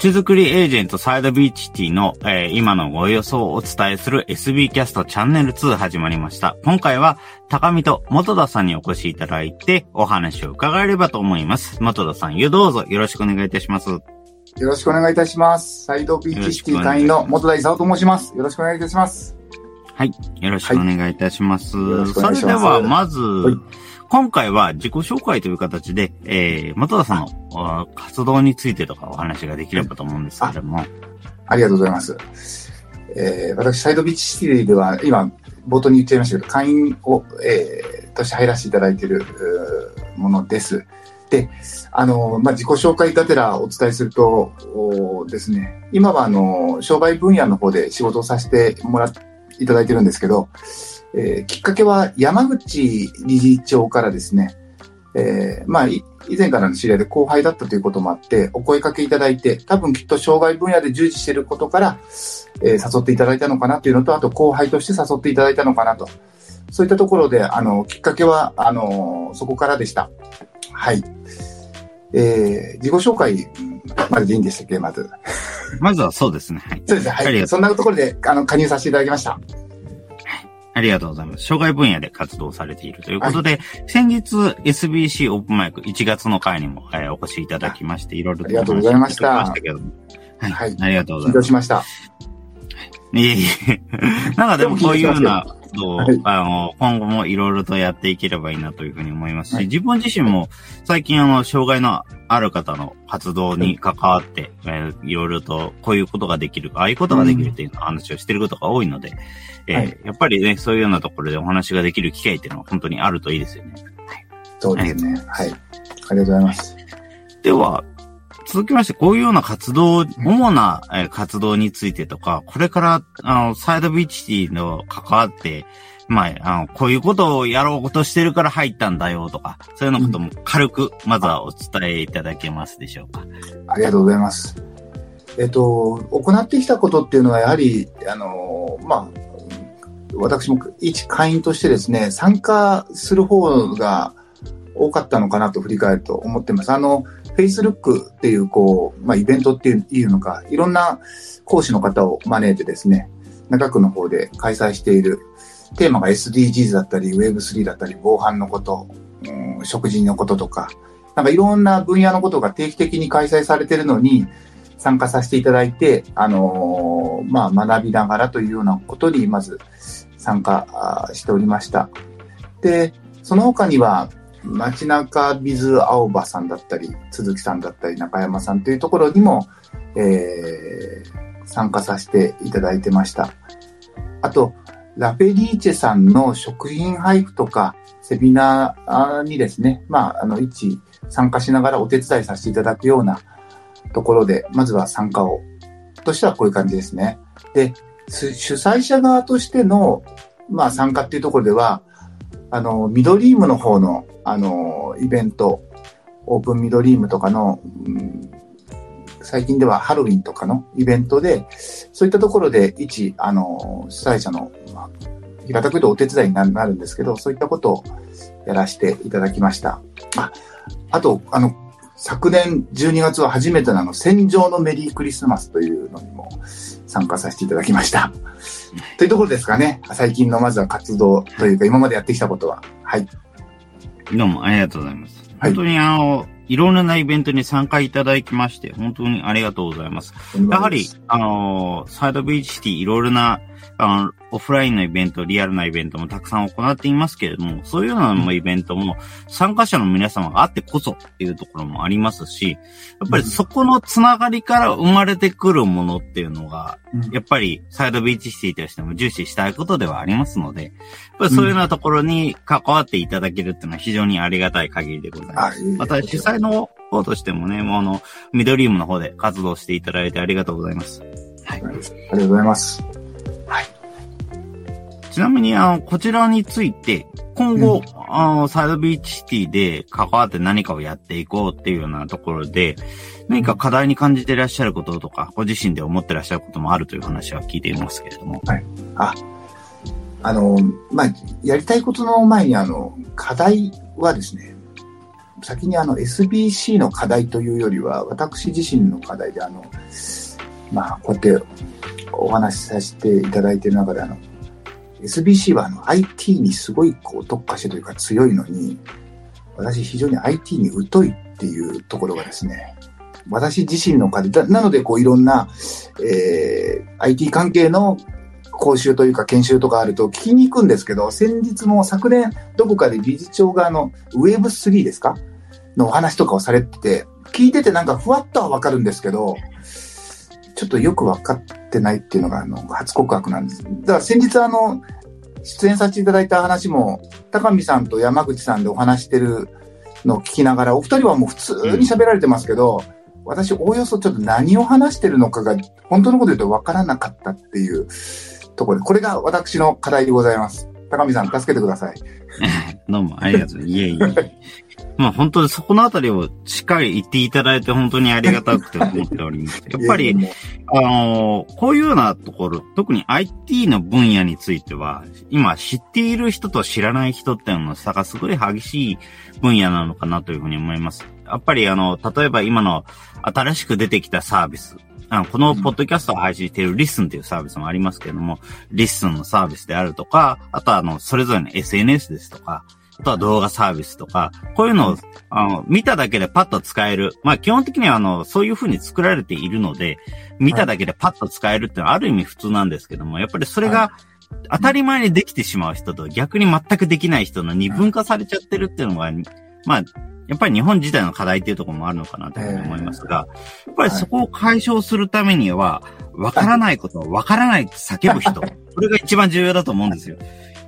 ちづくりエージェントサイドビーチティの、えー、今のご予想をお伝えする SB キャストチャンネル2始まりました。今回は高見と元田さんにお越しいただいてお話を伺えればと思います。元田さん、どうぞよろしくお願いいたします。よろしくお願いいたします。サイドビーチシティ隊員の元田勲と申します。よろしくお願いいたします。はい。よろしくお願いいたします。はい、それでは、まず、はい今回は自己紹介という形で、えー、元田さんの活動についてとかお話ができればと思うんですけれども。ありがとうございます。えー、私、サイドビーチシティでは、今、冒頭に言っちゃいましたけど、会員を、えー、として入らせていただいているものです。で、あの、まあ、自己紹介がてらお伝えするとですね、今はあの、商売分野の方で仕事をさせてもらっていただいてるんですけど、えー、きっかけは山口理事長からですね、えー、まあ、以前からの知り合いで後輩だったということもあって、お声かけいただいて、多分きっと障害分野で従事していることから、えー、誘っていただいたのかなというのと、あと後輩として誘っていただいたのかなと。そういったところで、あの、きっかけは、あの、そこからでした。はい。えー、自己紹介まででいいんでしたっけ、まず。まずはそうですね。はい。そうですね。はい。そんなところで、あの、加入させていただきました。ありがとうございます。障害分野で活動されているということで、はい、先日 SBC オープンマイク1月の会にも、えー、お越しいただきまして、いろいろとありがとうございました。はい、はい。ありがとうございます。緊張しました。いえいえ。なんかでもこういうようなことを、はい、あの、今後もいろいろとやっていければいいなというふうに思いますし、はい、自分自身も最近あの、障害のある方の活動に関わって、はい、えー、いろいろとこういうことができるああいうことができるっていう話をしてることが多いので、えーはい、やっぱりね、そういうようなところでお話ができる機会っていうのは本当にあるといいですよね。はい。そうですね。はい。ありがとうございます。では、続きまして、こういうような活動、主な活動についてとか、これから、あの、サイドビーチティの関わって、まあ、あの、こういうことをやろうとしてるから入ったんだよとか、そういうようなことも軽く、まずはお伝えいただけますでしょうか。ありがとうございます。えっと、行ってきたことっていうのは、やはり、あの、まあ、私も一会員としてですね、参加する方が多かったのかなと振り返ると思ってます。あの、フェイスルックっていう、こう、まあ、イベントっていうのか、いろんな講師の方を招いてですね、中区の方で開催しているテーマが SDGs だったり、Web3 だったり、防犯のこと、うん、食事のこととか、なんかいろんな分野のことが定期的に開催されてるのに、参加させていただいて、あのー、まあ、学びながらというようなことに、まず参加しておりました。で、その他には、街中ビズ青葉さんだったり、鈴木さんだったり、中山さんというところにも、えー、参加させていただいてました。あと、ラフェリーチェさんの食品配布とか、セミナーにですね、まあ、あの、一、参加しながらお手伝いさせていただくようなところで、まずは参加を、としてはこういう感じですね。で、主催者側としての、まあ、参加っていうところでは、あの、ミドリームの方の、あの、イベント、オープンミドリームとかの、うん、最近ではハロウィンとかのイベントで、そういったところで一、あの、主催者の、まあ、平たく言うとお手伝いになるんですけど、そういったことをやらせていただきました。あ、あと、あの、昨年12月は初めてのあの、戦場のメリークリスマスというのにも参加させていただきました。というところですかね。最近のまずは活動というか、今までやってきたことは。はい。どうもありがとうございます。本当にあの、いろんなイベントに参加いただきまして、本当にありがとうございます。やはり、あの、サイドビーチシティいろいろなあの、オフラインのイベント、リアルなイベントもたくさん行っていますけれども、そういうようなイベントも参加者の皆様があってこそっていうところもありますし、やっぱりそこのつながりから生まれてくるものっていうのが、やっぱりサイドビーチシティとしても重視したいことではありますので、やっぱりそういうようなところに関わっていただけるっていうのは非常にありがたい限りでございます。また主催の方としてもね、もうあの、ミドリームの方で活動していただいてありがとうございます。はい。ありがとうございます。はい。ちなみに、あの、こちらについて、今後、うん、あの、サイドビーチシティで関わって何かをやっていこうっていうようなところで、何か課題に感じていらっしゃることとか、ご自身で思ってらっしゃることもあるという話は聞いていますけれども。はい。あ、あの、まあ、やりたいことの前に、あの、課題はですね、先にあの SBC の課題というよりは、私自身の課題で、あの、まあ、こうやってお話しさせていただいている中で、あの、SBC はあの IT にすごいこう特化してというか強いのに、私非常に IT に疎いっていうところがですね、私自身の課題、なのでこういろんな、えー、IT 関係の講習というか研修とかあると聞きに行くんですけど、先日も昨年どこかで理事長があの Web3 ですか？のお話とかをされてて、聞いててなんかふわっとはわかるんですけど、ちょっとよくわかってないっていうのがあの初告白なんです。だから先日あの、出演させていただいた話も、高見さんと山口さんでお話してるのを聞きながら、お二人はもう普通に喋られてますけど、私、おおよそちょっと何を話してるのかが、本当のこと言うとわからなかったっていうところで、これが私の課題でございます。高見さん、助けてください。どうも、ありがとう。いえいえ。まあ本当にそこのあたりをしっかり言っていただいて本当にありがたくて思っております。やっぱり、あの、こういうようなところ、特に IT の分野については、今知っている人と知らない人っていうのの差がすごい激しい分野なのかなというふうに思います。やっぱりあの、例えば今の新しく出てきたサービス、あのこのポッドキャストを配信しているリッスンというサービスもありますけれども、リッスンのサービスであるとか、あとはあの、それぞれの SNS ですとか、あとは動画サービスとか、こういうのを、あの、見ただけでパッと使える。まあ基本的にはあの、そういう風に作られているので、見ただけでパッと使えるってのはある意味普通なんですけども、やっぱりそれが、当たり前にできてしまう人と逆に全くできない人の二分化されちゃってるっていうのが、まあ、やっぱり日本自体の課題っていうところもあるのかなと思いますが、やっぱりそこを解消するためには、わからないことをわからないと叫ぶ人、これが一番重要だと思うんですよ。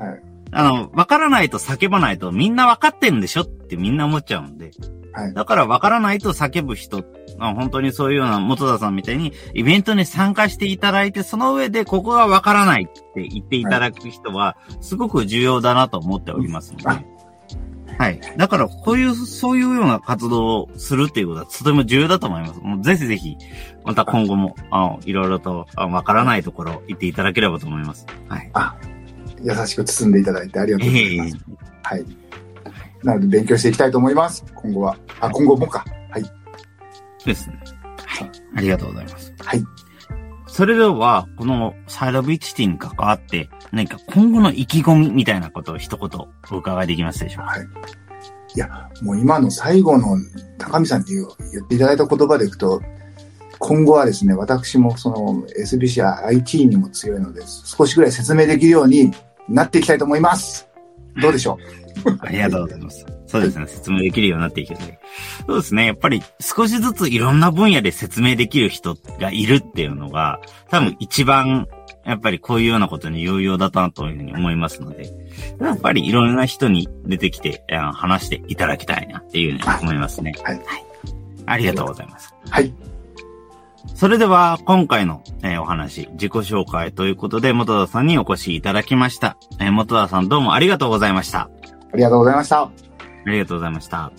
はいあの、わからないと叫ばないとみんなわかってるんでしょってみんな思っちゃうんで。はい。だからわからないと叫ぶ人、あ本当にそういうような元田さんみたいにイベントに参加していただいて、その上でここがわからないって言っていただく人は、すごく重要だなと思っておりますので。はい。だから、こういう、そういうような活動をするっていうことはとても重要だと思います。もうぜひぜひ、また今後も、あの、いろいろと、わからないところ言っていただければと思います。はい。あ、優しく包んでいただいてありがとうございます。はい。なので勉強していきたいと思います。今後は。あ、今後もか。はい。ですね。はい。ありがとうございます。はい。それでは、このサイドビッチシティに関わって、何か今後の意気込みみたいなことを一言お伺いできますでしょうか？はい。いや、もう今の最後の高見さんって言っていただいた言葉でいくと、今後はですね、私もその SBC や IT にも強いので、少しぐらい説明できるようになっていきたいと思います。どうでしょう？ありがとうございます。そうですね。説明できるようになっていける。そうですね。やっぱり少しずついろんな分野で説明できる人がいるっていうのが、多分一番、やっぱりこういうようなことに有用だなというふうに思いますので、やっぱりいろんな人に出てきて話していただきたいなっていうふうに思いますね。はい。はい、ありがとうございます。はい。それでは、今回の、えー、お話、自己紹介ということで、元田さんにお越しいただきました。えー、元田さんどうもありがとうございました。ありがとうございました。ありがとうございました。